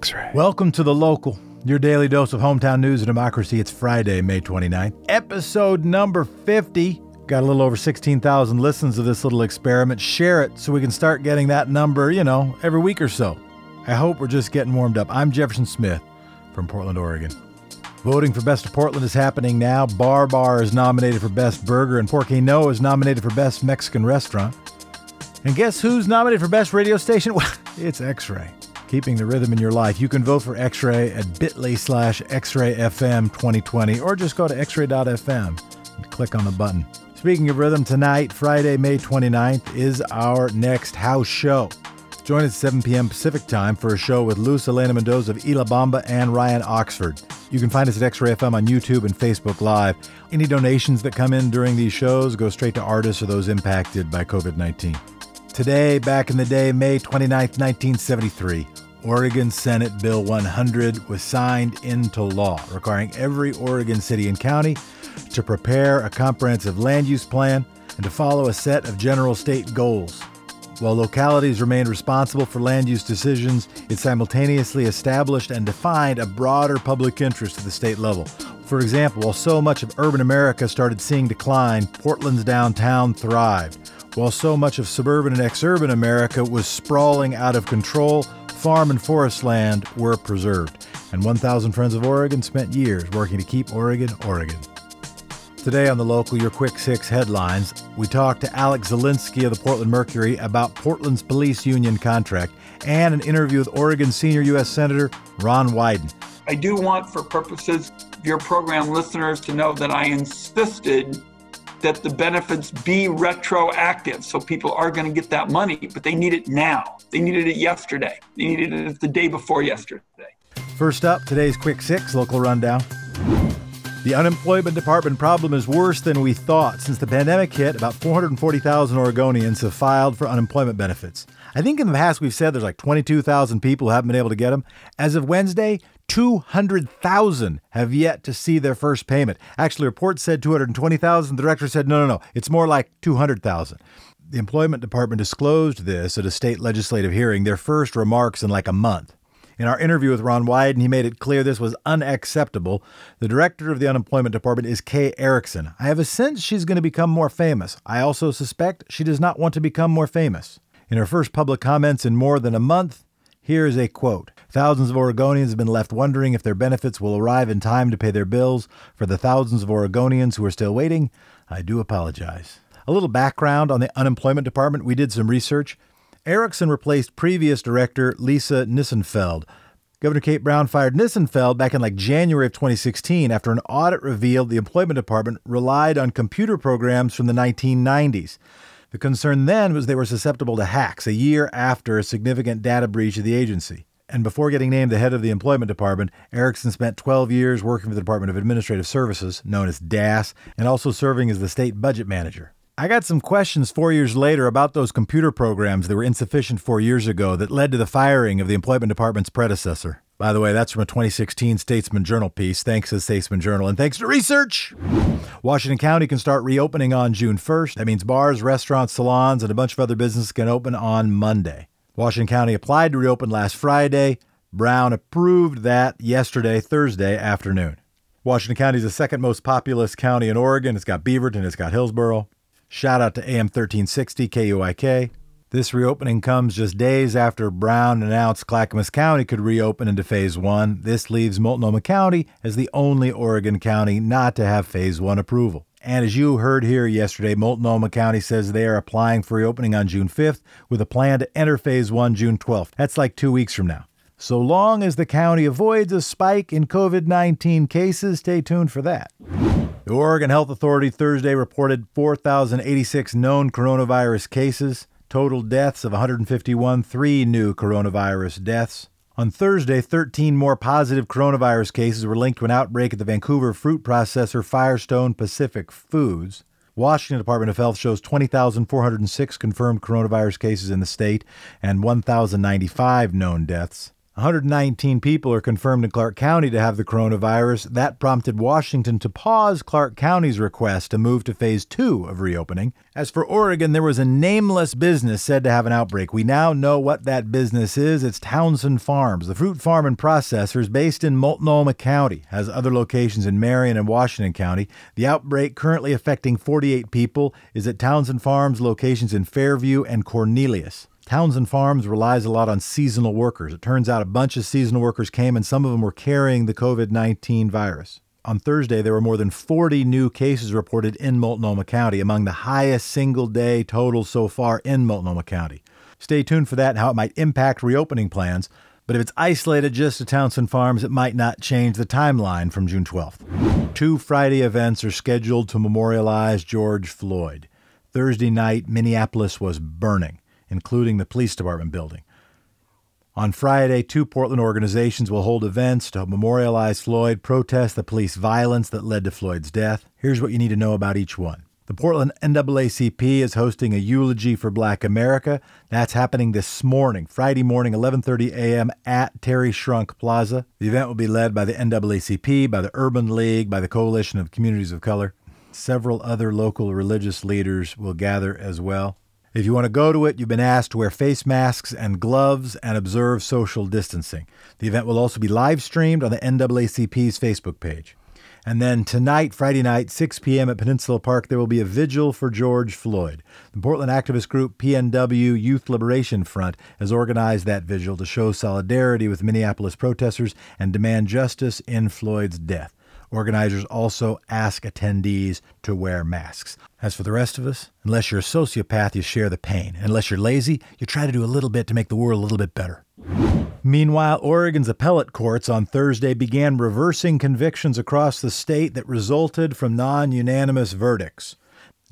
X-ray. Welcome to The Local, your daily dose of hometown news and democracy. It's Friday, May 29th, episode number 50. Got a little over 16,000 listens to this little experiment. Share it so we can start getting that number, you know, every week or so. I hope we're just getting warmed up. I'm Jefferson Smith from Portland, Oregon. Voting for Best of Portland is happening now. Bar Bar is nominated for Best Burger, and Porque No is nominated for Best Mexican Restaurant. And guess who's nominated for Best Radio Station? Well, it's X-Ray. Keeping the rhythm in your life. You can vote for X-Ray at bit.ly slash X-Ray-FM 2020 or just go to xray.fm and click on the button. Speaking of rhythm, tonight, Friday, May 29th, is our next house show. Join us at 7 p.m. Pacific time for a show with Luz Elena Mendoza of Y La Bamba and Ryan Oxford. You can find us at X-Ray FM on YouTube and Facebook Live. Any donations that come in during these shows go straight to artists or those impacted by COVID-19. Today, back in the day, May 29th, 1973, Oregon Senate Bill 100 was signed into law, requiring every Oregon city and county to prepare a comprehensive land use plan and to follow a set of general state goals. While localities remained responsible for land use decisions, it simultaneously established and defined a broader public interest at the state level. For example, while so much of urban America started seeing decline, Portland's downtown thrived. While so much of suburban and exurban America was sprawling out of control, farm and forest land were preserved. And 1,000 Friends of Oregon spent years working to keep Oregon, Oregon. Today on the local Your Quick Six headlines, we talk to Alex Zielinski of the Portland Mercury about Portland's police union contract and an interview with Oregon senior U.S. Senator Ron Wyden. I do want, for purposes of your program listeners, to know that I insisted that the benefits be retroactive. So people are going to get that money, but they need it now. They needed it yesterday. They needed it the day before yesterday. First up, today's Quick Six local rundown. The unemployment department problem is worse than we thought. Since the pandemic hit, about 440,000 Oregonians have filed for unemployment benefits. I think in the past we've said there's like 22,000 people who haven't been able to get them. As of Wednesday, 200,000 have yet to see their first payment. Actually, reports said 220,000. The director said, no, no, no, it's more like 200,000. The employment department disclosed this at a state legislative hearing, their first remarks in like a month. In our interview with Ron Wyden, he made it clear this was unacceptable. The director of the unemployment department is Kay Erickson. I have a sense she's going to become more famous. I also suspect she does not want to become more famous. In her first public comments in more than a month, here is a quote Thousands of Oregonians have been left wondering if their benefits will arrive in time to pay their bills. For the thousands of Oregonians who are still waiting, I do apologize. A little background on the unemployment department. We did some research. Erickson replaced previous director Lisa Nisenfeld. Governor Kate Brown fired Nisenfeld back in like January of 2016 after an audit revealed the employment department relied on computer programs from the 1990s. The concern then was they were susceptible to hacks a year after a significant data breach of the agency. And before getting named the head of the employment department, Erickson spent 12 years working for the Department of Administrative Services, known as DAS, and also serving as the state budget manager. I got some questions four years later about those computer programs that were insufficient four years ago that led to the firing of the employment department's predecessor. By the way, that's from a 2016 Statesman Journal piece. Thanks to the Statesman Journal and thanks to research. Washington County can start reopening on June 1st. That means bars, restaurants, salons, and a bunch of other businesses can open on Monday. Washington County applied to reopen last Friday. Brown approved that yesterday, Thursday afternoon. Washington County is the second most populous county in Oregon. It's got Beaverton, it's got Hillsboro. Shout out to AM 1360 KUIK. This reopening comes just days after Brown announced Clackamas County could reopen into Phase 1. This leaves Multnomah County as the only Oregon county not to have Phase 1 approval. And as you heard here yesterday, Multnomah County says they are applying for reopening on June 5th with a plan to enter Phase 1 June 12th. That's like two weeks from now. So long as the county avoids a spike in COVID 19 cases, stay tuned for that. The Oregon Health Authority Thursday reported 4,086 known coronavirus cases, total deaths of 151, three new coronavirus deaths. On Thursday, 13 more positive coronavirus cases were linked to an outbreak at the Vancouver fruit processor Firestone Pacific Foods. Washington Department of Health shows 20,406 confirmed coronavirus cases in the state and 1,095 known deaths. 119 people are confirmed in Clark County to have the coronavirus. That prompted Washington to pause Clark County's request to move to phase two of reopening. As for Oregon, there was a nameless business said to have an outbreak. We now know what that business is. It's Townsend Farms, the fruit farm and processors based in Multnomah County, has other locations in Marion and Washington County. The outbreak, currently affecting 48 people, is at Townsend Farms locations in Fairview and Cornelius. Townsend Farms relies a lot on seasonal workers. It turns out a bunch of seasonal workers came and some of them were carrying the COVID 19 virus. On Thursday, there were more than 40 new cases reported in Multnomah County, among the highest single day totals so far in Multnomah County. Stay tuned for that and how it might impact reopening plans. But if it's isolated just to Townsend Farms, it might not change the timeline from June 12th. Two Friday events are scheduled to memorialize George Floyd. Thursday night, Minneapolis was burning including the police department building. On Friday, two Portland organizations will hold events to memorialize Floyd, protest the police violence that led to Floyd's death. Here's what you need to know about each one. The Portland NAACP is hosting a eulogy for Black America. That's happening this morning, Friday morning, 11:30 a.m. at Terry Schrunk Plaza. The event will be led by the NAACP, by the Urban League, by the Coalition of Communities of Color. Several other local religious leaders will gather as well. If you want to go to it, you've been asked to wear face masks and gloves and observe social distancing. The event will also be live streamed on the NAACP's Facebook page. And then tonight, Friday night, 6 p.m. at Peninsula Park, there will be a vigil for George Floyd. The Portland activist group PNW Youth Liberation Front has organized that vigil to show solidarity with Minneapolis protesters and demand justice in Floyd's death. Organizers also ask attendees to wear masks. As for the rest of us, unless you're a sociopath, you share the pain. Unless you're lazy, you try to do a little bit to make the world a little bit better. Meanwhile, Oregon's appellate courts on Thursday began reversing convictions across the state that resulted from non unanimous verdicts.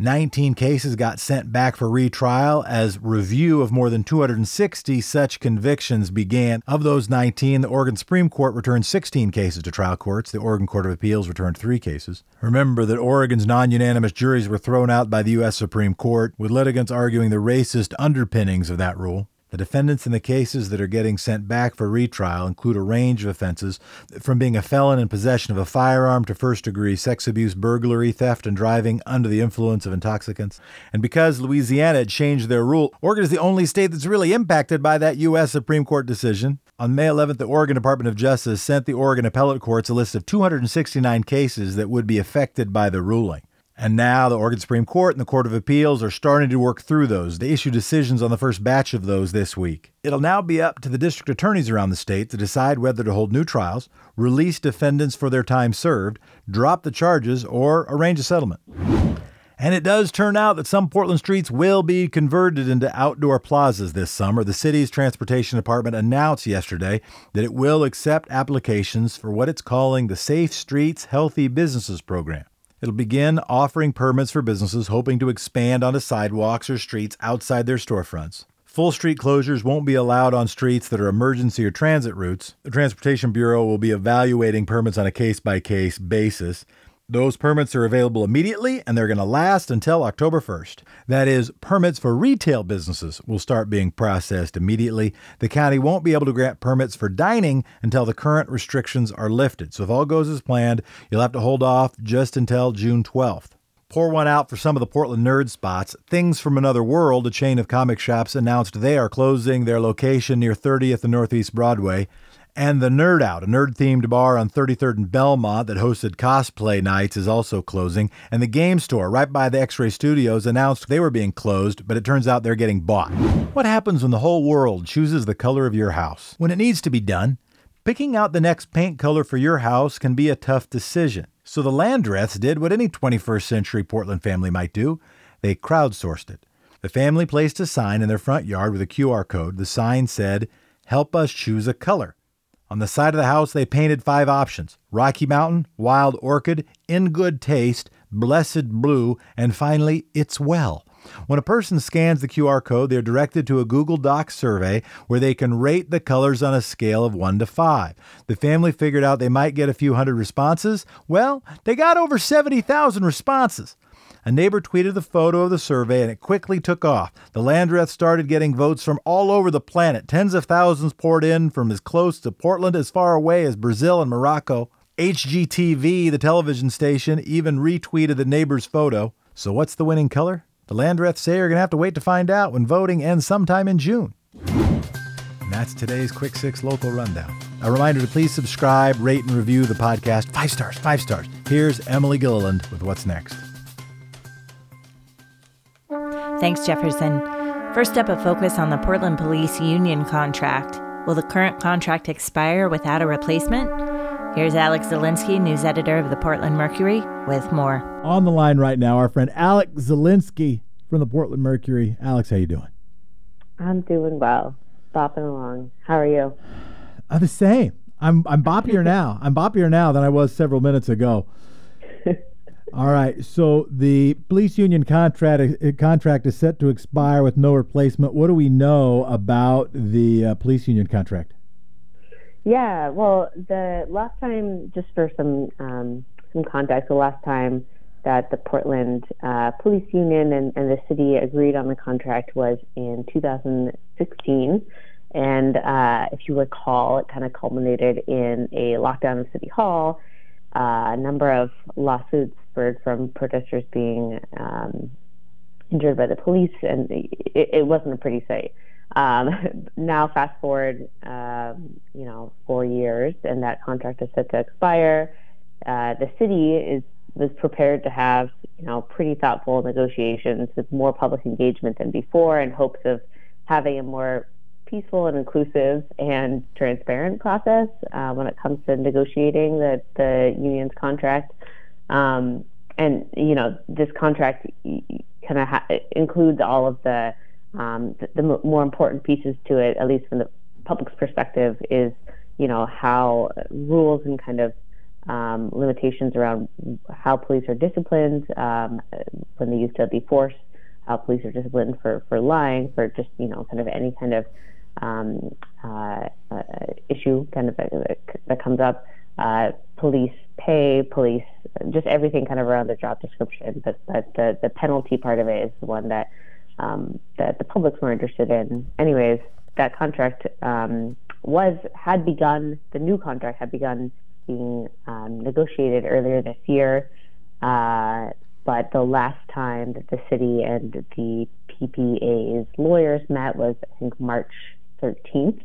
19 cases got sent back for retrial as review of more than 260 such convictions began. Of those 19, the Oregon Supreme Court returned 16 cases to trial courts. The Oregon Court of Appeals returned three cases. Remember that Oregon's non unanimous juries were thrown out by the U.S. Supreme Court, with litigants arguing the racist underpinnings of that rule. The defendants in the cases that are getting sent back for retrial include a range of offenses, from being a felon in possession of a firearm to first degree sex abuse, burglary, theft, and driving under the influence of intoxicants. And because Louisiana had changed their rule, Oregon is the only state that's really impacted by that U.S. Supreme Court decision. On May 11th, the Oregon Department of Justice sent the Oregon Appellate Courts a list of 269 cases that would be affected by the ruling. And now the Oregon Supreme Court and the Court of Appeals are starting to work through those. They issue decisions on the first batch of those this week. It'll now be up to the district attorneys around the state to decide whether to hold new trials, release defendants for their time served, drop the charges, or arrange a settlement. And it does turn out that some Portland streets will be converted into outdoor plazas this summer. The city's transportation department announced yesterday that it will accept applications for what it's calling the Safe Streets Healthy Businesses program. It'll begin offering permits for businesses hoping to expand onto sidewalks or streets outside their storefronts. Full street closures won't be allowed on streets that are emergency or transit routes. The Transportation Bureau will be evaluating permits on a case by case basis. Those permits are available immediately and they're going to last until October 1st. That is, permits for retail businesses will start being processed immediately. The county won't be able to grant permits for dining until the current restrictions are lifted. So if all goes as planned, you'll have to hold off just until June 12th. Pour one out for some of the Portland nerd spots. Things from Another World, a chain of comic shops, announced they are closing their location near 30th and Northeast Broadway and the Nerd Out, a nerd themed bar on 33rd and Belmont that hosted cosplay nights, is also closing. And the game store right by the X Ray Studios announced they were being closed, but it turns out they're getting bought. What happens when the whole world chooses the color of your house? When it needs to be done, picking out the next paint color for your house can be a tough decision. So the Landreths did what any 21st century Portland family might do they crowdsourced it. The family placed a sign in their front yard with a QR code. The sign said, Help us choose a color. On the side of the house, they painted five options Rocky Mountain, Wild Orchid, In Good Taste, Blessed Blue, and finally, It's Well. When a person scans the QR code, they're directed to a Google Docs survey where they can rate the colors on a scale of 1 to 5. The family figured out they might get a few hundred responses. Well, they got over 70,000 responses. A neighbor tweeted the photo of the survey and it quickly took off. The Landreth started getting votes from all over the planet. Tens of thousands poured in from as close to Portland as far away as Brazil and Morocco. HGTV, the television station, even retweeted the neighbor's photo. So, what's the winning color? The Landreth say you're going to have to wait to find out when voting ends sometime in June. And that's today's Quick Six Local Rundown. A reminder to please subscribe, rate, and review the podcast. Five stars, five stars. Here's Emily Gilliland with what's next. Thanks, Jefferson. First up, a focus on the Portland Police Union contract. Will the current contract expire without a replacement? Here's Alex Zielinski, news editor of the Portland Mercury, with more. On the line right now, our friend Alex Zielinski from the Portland Mercury. Alex, how you doing? I'm doing well, bopping along. How are you? I'm the same. I'm I'm boppier now. I'm boppier now than I was several minutes ago. All right. So the police union contract uh, contract is set to expire with no replacement. What do we know about the uh, police union contract? Yeah, well, the last time, just for some um, some context, the last time that the Portland uh, Police Union and, and, the city agreed on the contract was in 2016. And uh, if you recall, it kind of culminated in a lockdown of City Hall, a number of lawsuits spurred from protesters being um, injured by the police, and it, it wasn't a pretty sight. Um, now, fast forward, um, you know, four years, and that contract is set to expire. Uh, the city is was prepared to have, you know, pretty thoughtful negotiations with more public engagement than before, in hopes of having a more peaceful and inclusive and transparent process uh, when it comes to negotiating the the union's contract. Um, and you know, this contract kind of ha- includes all of the um, the, the more important pieces to it, at least from the public's perspective, is you know how rules and kind of um, limitations around how police are disciplined um, when they use deadly force, how police are disciplined for, for lying, for just you know kind of any kind of um, uh, uh, issue kind of that, comes up. Uh, police pay, police, just everything kind of around the job description. But, but the, the penalty part of it is the one that um, that the public's more interested in. Anyways, that contract um, was had begun. The new contract had begun being um, negotiated earlier this year, uh, but the last time that the city and the PPA's lawyers met was, I think, March 13th.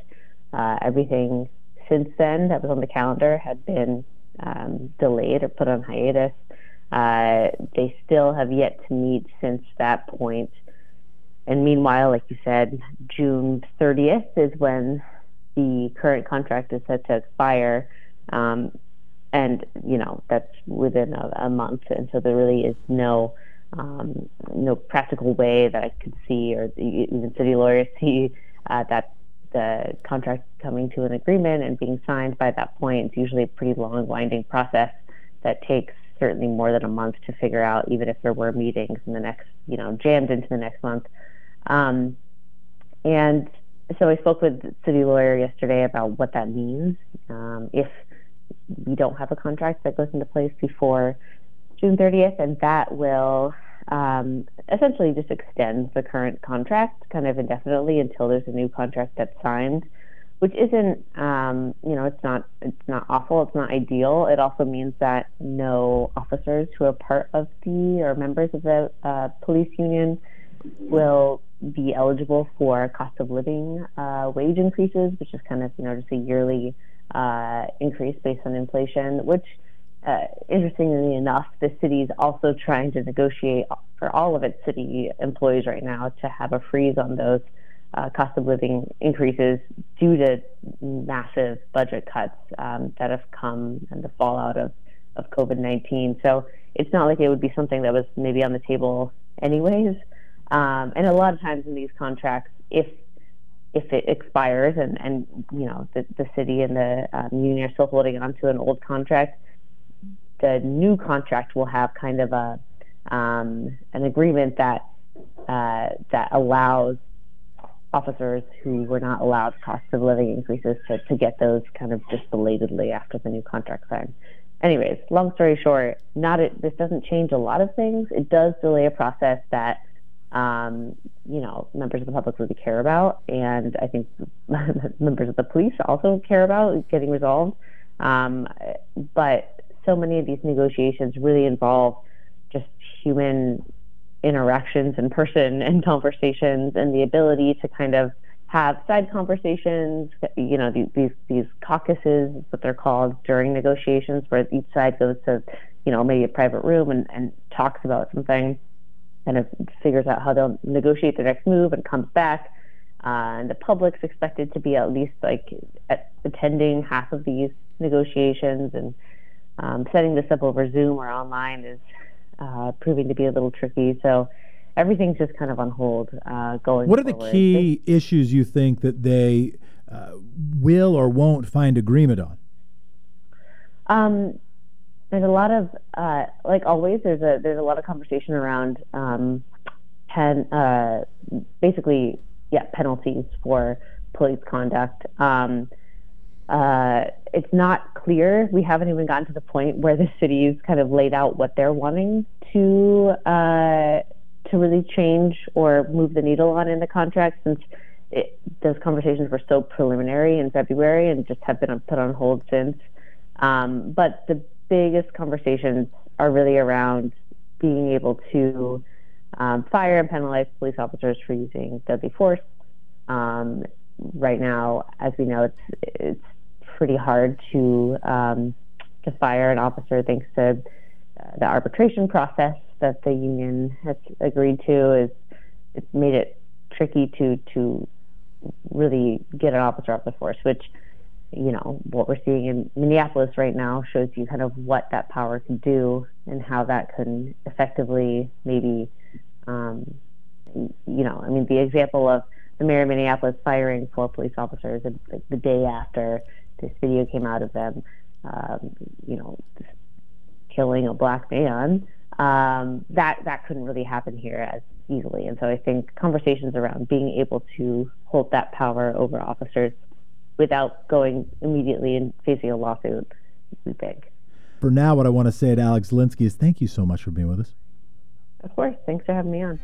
Uh, everything since then that was on the calendar had been um, delayed or put on hiatus. Uh, they still have yet to meet since that point. And meanwhile, like you said, June 30th is when the current contract is set to expire. Um, and, you know, that's within a, a, month. And so there really is no um, no practical way that I could see, or even city lawyers see, uh, that the contract coming to an agreement and being signed by that point. It's usually a pretty long, winding process that takes certainly more than a month to figure out, even if there were meetings in the next, you know, jammed into the next month. Um, and so I spoke with the city lawyer yesterday about what that means um, if we don't have a contract that goes into place before June 30th, and that will um, essentially just extends the current contract kind of indefinitely until there's a new contract that's signed, which isn't, um, you know, it's not it's not awful, it's not ideal. It also means that no officers who are part of the or members of the uh, police union will be eligible for cost of living uh, wage increases, which is kind of you know just a yearly uh, increase based on inflation. Which, uh, interestingly enough, the city is also trying to negotiate for all of its city employees right now to have a freeze on those uh, cost of living increases due to massive budget cuts um, that have come and the fallout of of COVID nineteen. So it's not like it would be something that was maybe on the table anyways. Um, and a lot of times in these contracts, if if it expires and, and you know the, the city and the um, union are still holding on to an old contract, the new contract will have kind of a um, an agreement that uh, that allows officers who were not allowed cost of living increases to, to get those kind of just belatedly after the new contract signed. anyways, long story short, not. This doesn't change a lot of things. It does delay a process that um, you know members of the public really care about, and I think members of the police also care about getting resolved. Um, but so many of these negotiations really involve just human interactions in person and conversations, and the ability to kind of have side conversations, you know, these, these, caucuses, what they're called during negotiations, where each side goes to, you know, maybe a private room and, and talks about something, kind of figures out how they'll negotiate the next move and comes back. Uh, and the public's expected to be at least like at, attending half of these negotiations and um, setting this up over Zoom or online is uh, proving to be a little tricky. So everything's just kind of on hold uh, going. What are forward. the key they, issues you think that they uh, will or won't find agreement on? Um, there's a lot of uh, like always. There's a there's a lot of conversation around um, pen, uh, basically yeah penalties for police conduct. Um, uh, it's not clear. We haven't even gotten to the point where the city's kind of laid out what they're wanting to uh, to really change or move the needle on in the contract since it, those conversations were so preliminary in February and just have been put on hold since. Um, but the biggest conversations are really around being able to um, fire and penalize police officers for using deadly force. Um, right now, as we know, it's it's pretty hard to um, to fire an officer thanks to uh, the arbitration process that the union has agreed to is it's made it tricky to to really get an officer off the force, which you know what we're seeing in Minneapolis right now shows you kind of what that power can do and how that can effectively maybe um, you know I mean the example of the mayor of Minneapolis firing four police officers the, the day after this video came out of them um, you know killing a black man um, that that couldn't really happen here as easily. And so I think conversations around being able to hold that power over officers without going immediately and facing a lawsuit would be big. For now, what I want to say to Alex Zielinski is thank you so much for being with us. Of course. Thanks for having me on.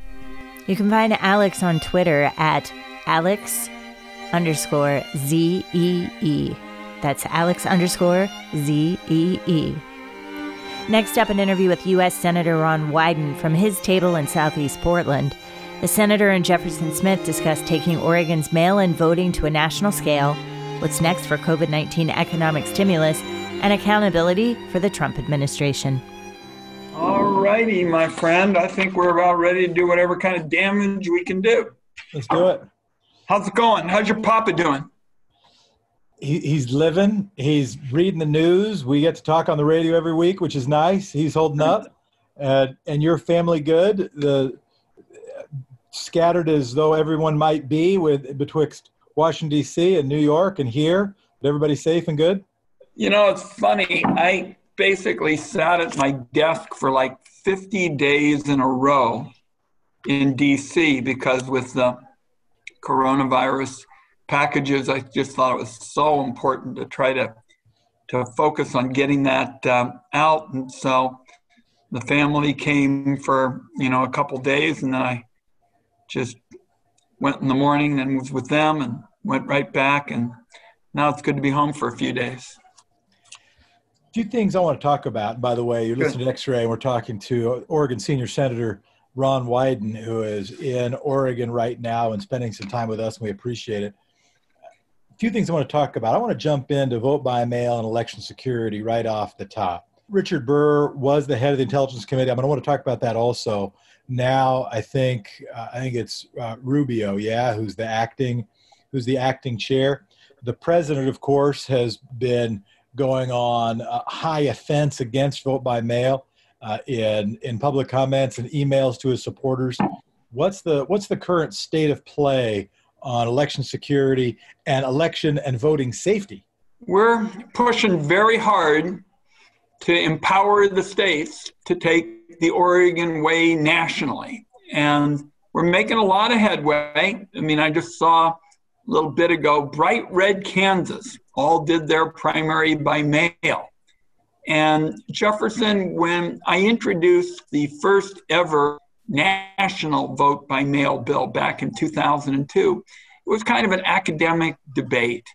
You can find Alex on Twitter at Alex underscore Z E E. That's Alex underscore Z E E. Next up, an interview with U.S. Senator Ron Wyden from his table in southeast Portland. The senator and Jefferson Smith discussed taking Oregon's mail in voting to a national scale, what's next for COVID 19 economic stimulus, and accountability for the Trump administration. All righty, my friend. I think we're about ready to do whatever kind of damage we can do. Let's do it. How's it going? How's your papa doing? He, he's living. He's reading the news. We get to talk on the radio every week, which is nice. He's holding up. Uh, and your family good? The scattered as though everyone might be with betwixt Washington D.C. and New York and here. But everybody safe and good. You know, it's funny. I basically sat at my desk for like 50 days in a row in D.C. because with the coronavirus packages. I just thought it was so important to try to to focus on getting that um, out. And so the family came for you know a couple days, and then I just went in the morning and was with them, and went right back. And now it's good to be home for a few days. A few things I want to talk about. By the way, you're listening to X-Ray, and we're talking to Oregon Senior Senator Ron Wyden, who is in Oregon right now and spending some time with us, and we appreciate it few things I want to talk about. I want to jump into vote by mail and election security right off the top. Richard Burr was the head of the Intelligence Committee. I'm going to want to talk about that also. Now, I think uh, I think it's uh, Rubio, yeah, who's the acting who's the acting chair. The president, of course, has been going on a high offense against vote by mail uh, in in public comments and emails to his supporters. What's the what's the current state of play on election security and election and voting safety? We're pushing very hard to empower the states to take the Oregon way nationally. And we're making a lot of headway. I mean, I just saw a little bit ago, bright red Kansas all did their primary by mail. And Jefferson, when I introduced the first ever national vote by mail bill back in 2002, it was kind of an academic debate.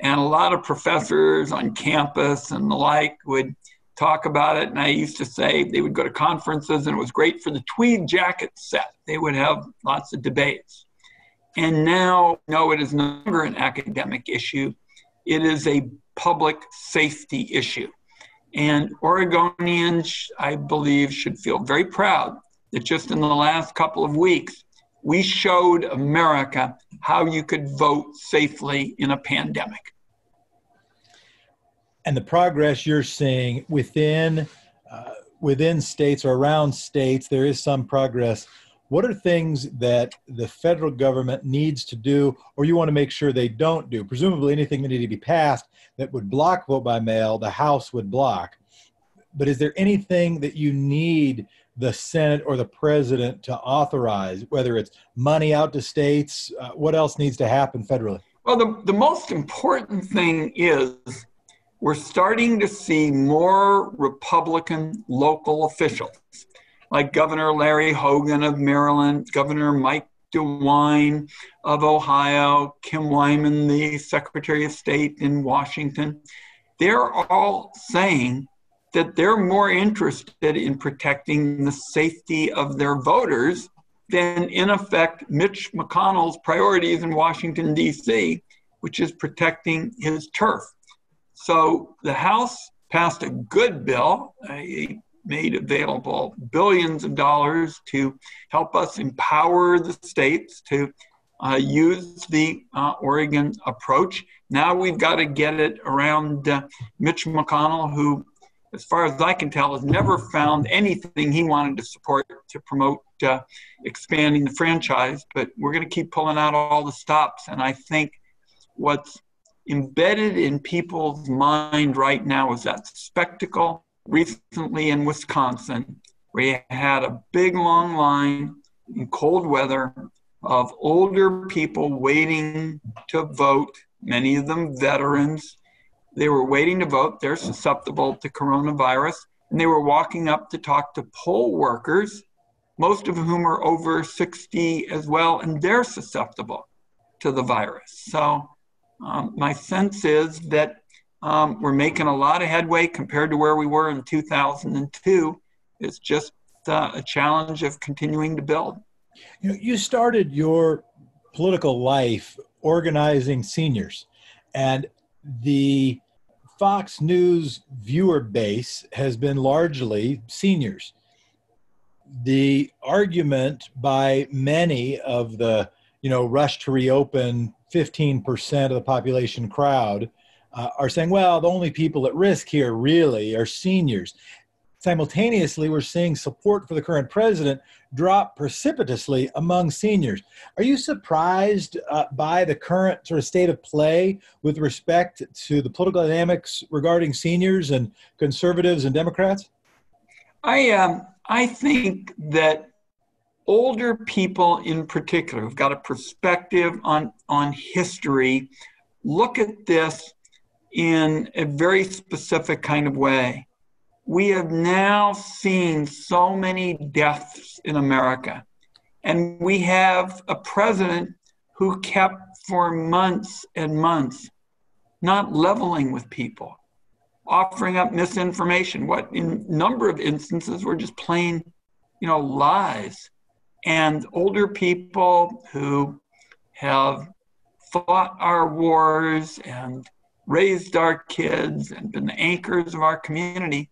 And a lot of professors on campus and the like would talk about it. And I used to say they would go to conferences and it was great for the tweed jacket set. They would have lots of debates. And now, no, it is no longer an academic issue. It is a public safety issue. And Oregonians, I believe, should feel very proud that just in the last couple of weeks, we showed America how you could vote safely in a pandemic. And the progress you're seeing within uh, within states or around states, there is some progress. What are things that the federal government needs to do, or you want to make sure they don't do? Presumably, anything that needs to be passed that would block vote by mail, the House would block. But is there anything that you need the Senate or the president to authorize, whether it's money out to states? Uh, what else needs to happen federally? Well, the, the most important thing is we're starting to see more Republican local officials, like Governor Larry Hogan of Maryland, Governor Mike DeWine of Ohio, Kim Wyman, the Secretary of State in Washington. They're all saying that they're more interested in protecting the safety of their voters than, in effect, Mitch McConnell's priorities in Washington, D.C., which is protecting his turf. So the House passed a good bill. It made available billions of dollars to help us empower the states to uh, use the uh, Oregon approach. Now we've got to get it around uh, Mitch McConnell, who as far as I can tell, has never found anything he wanted to support to promote uh, expanding the franchise. But we're going to keep pulling out all the stops. And I think what's embedded in people's mind right now is that spectacle recently in Wisconsin, where you had a big long line in cold weather of older people waiting to vote, many of them veterans they were waiting to vote. They're susceptible to coronavirus. And they were walking up to talk to poll workers, most of whom are over 60 as well, and they're susceptible to the virus. So, um, my sense is that um, we're making a lot of headway compared to where we were in 2002. It's just uh, a challenge of continuing to build. You you started your political life organizing seniors, and the Fox News viewer base has been largely seniors. The argument by many of the, you know, rush to reopen 15% of the population crowd uh, are saying, well, the only people at risk here really are seniors simultaneously, we're seeing support for the current president drop precipitously among seniors. Are you surprised uh, by the current sort of state of play with respect to the political dynamics regarding seniors and conservatives and Democrats? I um, I think that older people in particular who've got a perspective on on history look at this in a very specific kind of way we have now seen so many deaths in America. And we have a president who kept for months and months not leveling with people, offering up misinformation, what in number of instances were just plain, you know, lies. And older people who have fought our wars and raised our kids and been the anchors of our community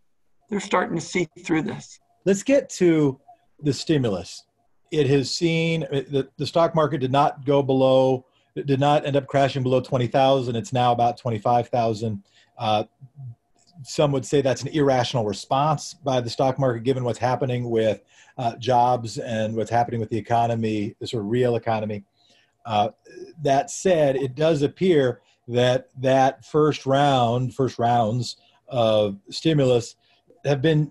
they're starting to see through this. Let's get to the stimulus. It has seen the, the stock market did not go below, it did not end up crashing below 20,000. It's now about 25,000. Uh, some would say that's an irrational response by the stock market given what's happening with uh, jobs and what's happening with the economy, the sort of real economy. Uh, that said, it does appear that that first round, first rounds of stimulus have been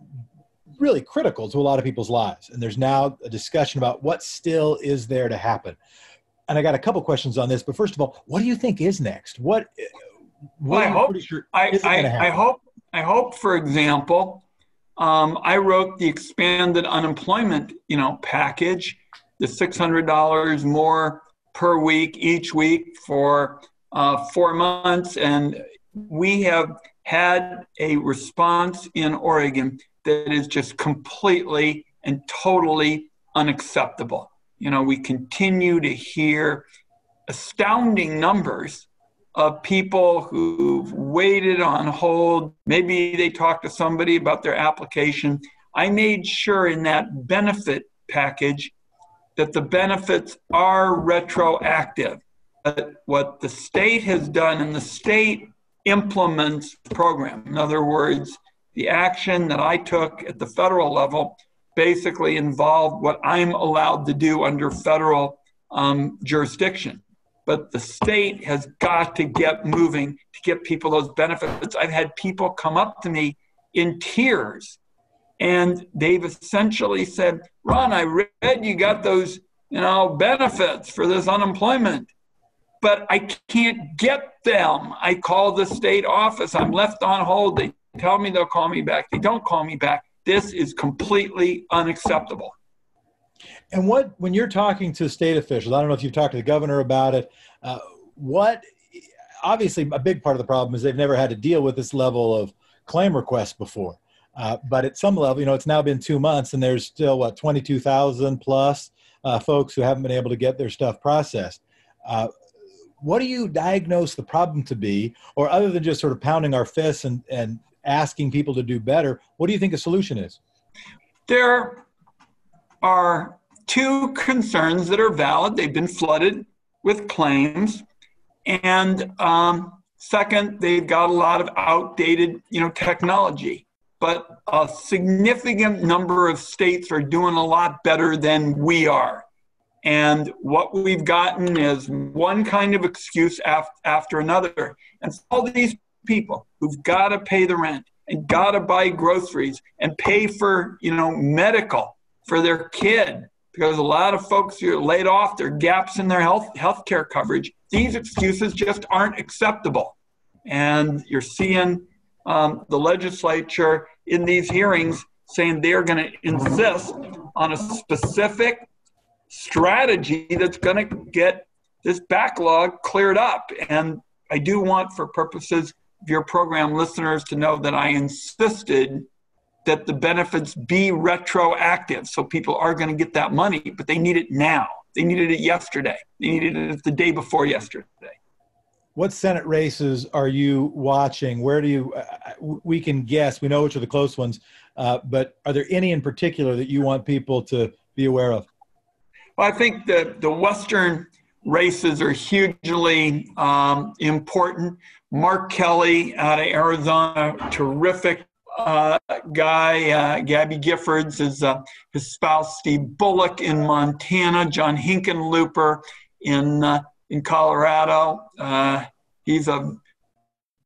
really critical to a lot of people's lives. And there's now a discussion about what still is there to happen. And I got a couple questions on this, but first of all, what do you think is next? What, what well, I hope, sure I, I, I, hope, I hope, for example, um, I wrote the expanded unemployment, you know, package, the $600 more per week each week for uh, four months, and we have had a response in Oregon that is just completely and totally unacceptable. You know, we continue to hear astounding numbers of people who've waited on hold. Maybe they talked to somebody about their application. I made sure in that benefit package that the benefits are retroactive. But what the state has done, and the state implements the program. In other words, the action that I took at the federal level basically involved what I'm allowed to do under federal um, jurisdiction but the state has got to get moving to get people those benefits. I've had people come up to me in tears and they've essentially said, Ron, I read you got those, you know, benefits for this unemployment, but I can't get them. I call the state office. I'm left on hold. They tell me they'll call me back. They don't call me back. This is completely unacceptable. And what, when you're talking to state officials, I don't know if you've talked to the governor about it. Uh, what, obviously, a big part of the problem is they've never had to deal with this level of claim requests before. Uh, but at some level, you know, it's now been two months, and there's still what 22,000 plus uh, folks who haven't been able to get their stuff processed. Uh, what do you diagnose the problem to be, or other than just sort of pounding our fists and, and asking people to do better, what do you think a solution is? There are two concerns that are valid. They've been flooded with claims. And um, second, they've got a lot of outdated, you know, technology. But a significant number of states are doing a lot better than we are. And what we've gotten is one kind of excuse after another. And all these people who've got to pay the rent and got to buy groceries and pay for, you know, medical for their kid because a lot of folks are laid off, there are gaps in their health healthcare coverage. These excuses just aren't acceptable. And you're seeing um, the legislature in these hearings saying they're going to insist on a specific strategy that's going to get this backlog cleared up. And I do want, for purposes of your program listeners, to know that I insisted that the benefits be retroactive. So people are going to get that money, but they need it now. They needed it yesterday. They needed it the day before yesterday. What Senate races are you watching? Where do you, uh, we can guess, we know which are the close ones, uh, but are there any in particular that you want people to be aware of? Well, I think the, the Western races are hugely um, important. Mark Kelly out of Arizona, terrific uh, guy, uh, Gabby Giffords, is uh, his spouse Steve Bullock in Montana, John Hickenlooper in uh, in Colorado. Uh, he's a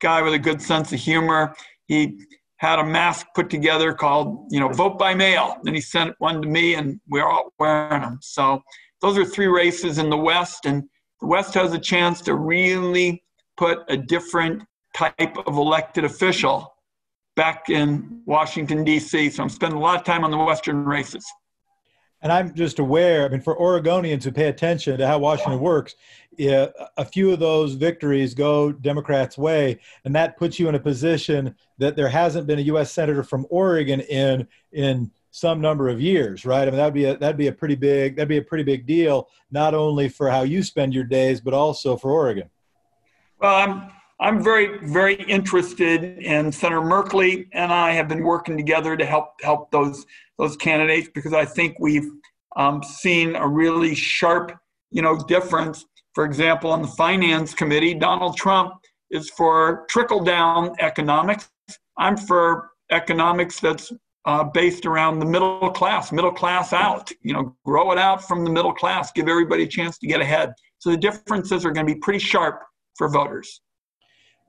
guy with a good sense of humor. He had a mask put together called, you know, vote by mail. Then he sent one to me, and we're all wearing them. So those are three races in the West, and the West has a chance to really put a different type of elected official back in Washington, D.C. So I'm spending a lot of time on the Western races. And I'm just aware, I mean, for Oregonians who pay attention to how Washington works, yeah, a few of those victories go Democrats' way, and that puts you in a position that there hasn't been a U.S. senator from Oregon in in some number of years, right? I mean, that'd be a that'd be a pretty big that'd be a pretty big deal, not only for how you spend your days, but also for Oregon. Well, I'm I'm very, very interested, and Senator Merkley and I have been working together to help help those those candidates because I think we've um, seen a really sharp, you know, difference. For example, on the Finance Committee, Donald Trump is for trickle down economics. I'm for economics that's uh, based around the middle class, middle class out. You know, grow it out from the middle class, give everybody a chance to get ahead. So the differences are going to be pretty sharp for voters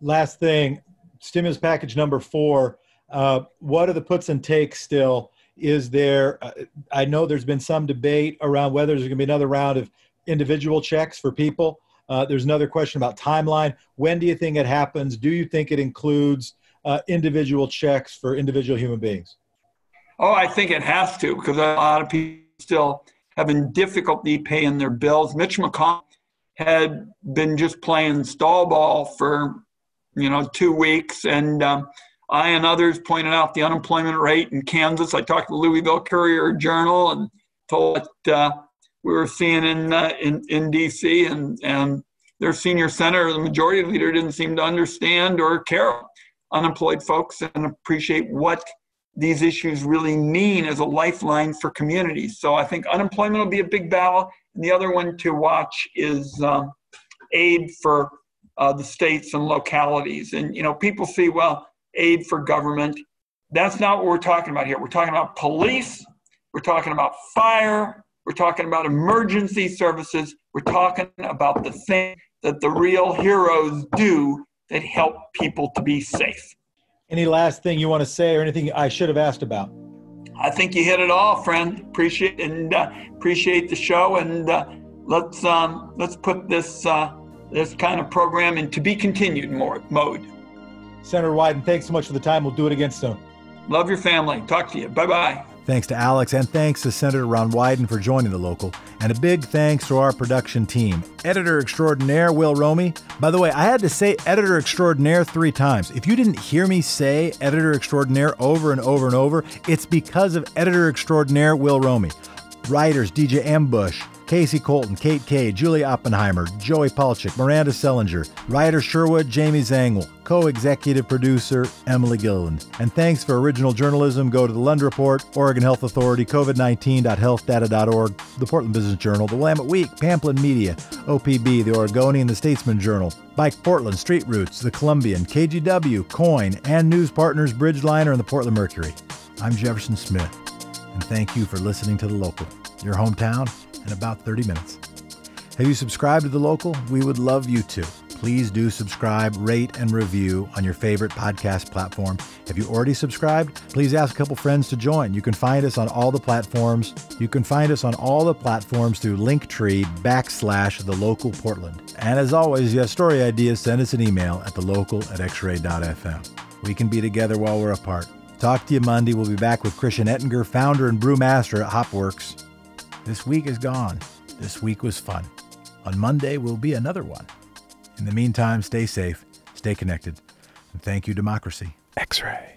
last thing, stimulus package number four. Uh, what are the puts and takes still? Is there, uh, I know there's been some debate around whether there's going to be another round of individual checks for people. Uh, there's another question about timeline. When do you think it happens? Do you think it includes uh, individual checks for individual human beings? Oh, I think it has to because a lot of people still having difficulty paying their bills. Mitch McConnell had been just playing stall ball for, you know, two weeks, and um, I and others pointed out the unemployment rate in Kansas. I talked to the Louisville Courier Journal and told what uh, we were seeing in, uh, in in D.C. and and their senior senator, the majority leader, didn't seem to understand or care unemployed folks and appreciate what these issues really mean as a lifeline for communities. So I think unemployment will be a big battle. And the other one to watch is um, aid for uh, the states and localities. And, you know, people see, well, aid for government. That's not what we're talking about here. We're talking about police. We're talking about fire. We're talking about emergency services. We're talking about the thing that the real heroes do that help people to be safe. Any last thing you want to say or anything I should have asked about? I think you hit it all, friend. Appreciate and uh, appreciate the show, and uh, let's um, let's put this uh, this kind of program in to be continued more mode. Senator Wyden, thanks so much for the time. We'll do it again soon. Love your family. Talk to you. Bye bye. Thanks to Alex, and thanks to Senator Ron Wyden for joining the local. And a big thanks to our production team. Editor extraordinaire Will Romy. By the way, I had to say editor extraordinaire three times. If you didn't hear me say editor extraordinaire over and over and over, it's because of editor extraordinaire Will Romy. Writers DJ Ambush, Casey Colton, Kate K, Julie Oppenheimer, Joey Palchik, Miranda Sellinger, writer Sherwood, Jamie Zangel, co-executive producer Emily Gilliland. And thanks for original journalism. Go to the Lund Report, Oregon Health Authority, COVID19.healthdata.org, the Portland Business Journal, the Willamette Week, Pamplin Media, OPB, the Oregonian, the Statesman Journal, Bike Portland, Street Roots, the Columbian, KGW, KOIN, and news partners Bridgeliner and the Portland Mercury. I'm Jefferson Smith, and thank you for listening to The Local, your hometown in about 30 minutes. Have you subscribed to The Local? We would love you to. Please do subscribe, rate, and review on your favorite podcast platform. If you already subscribed, please ask a couple friends to join. You can find us on all the platforms. You can find us on all the platforms through Linktree backslash the local Portland. And as always, if you have story ideas, send us an email at thelocal at xray.fm. We can be together while we're apart. Talk to you Monday. We'll be back with Christian Ettinger, founder and brewmaster at Hopworks. This week is gone. This week was fun. On Monday will be another one. In the meantime, stay safe, stay connected, and thank you, democracy. X ray.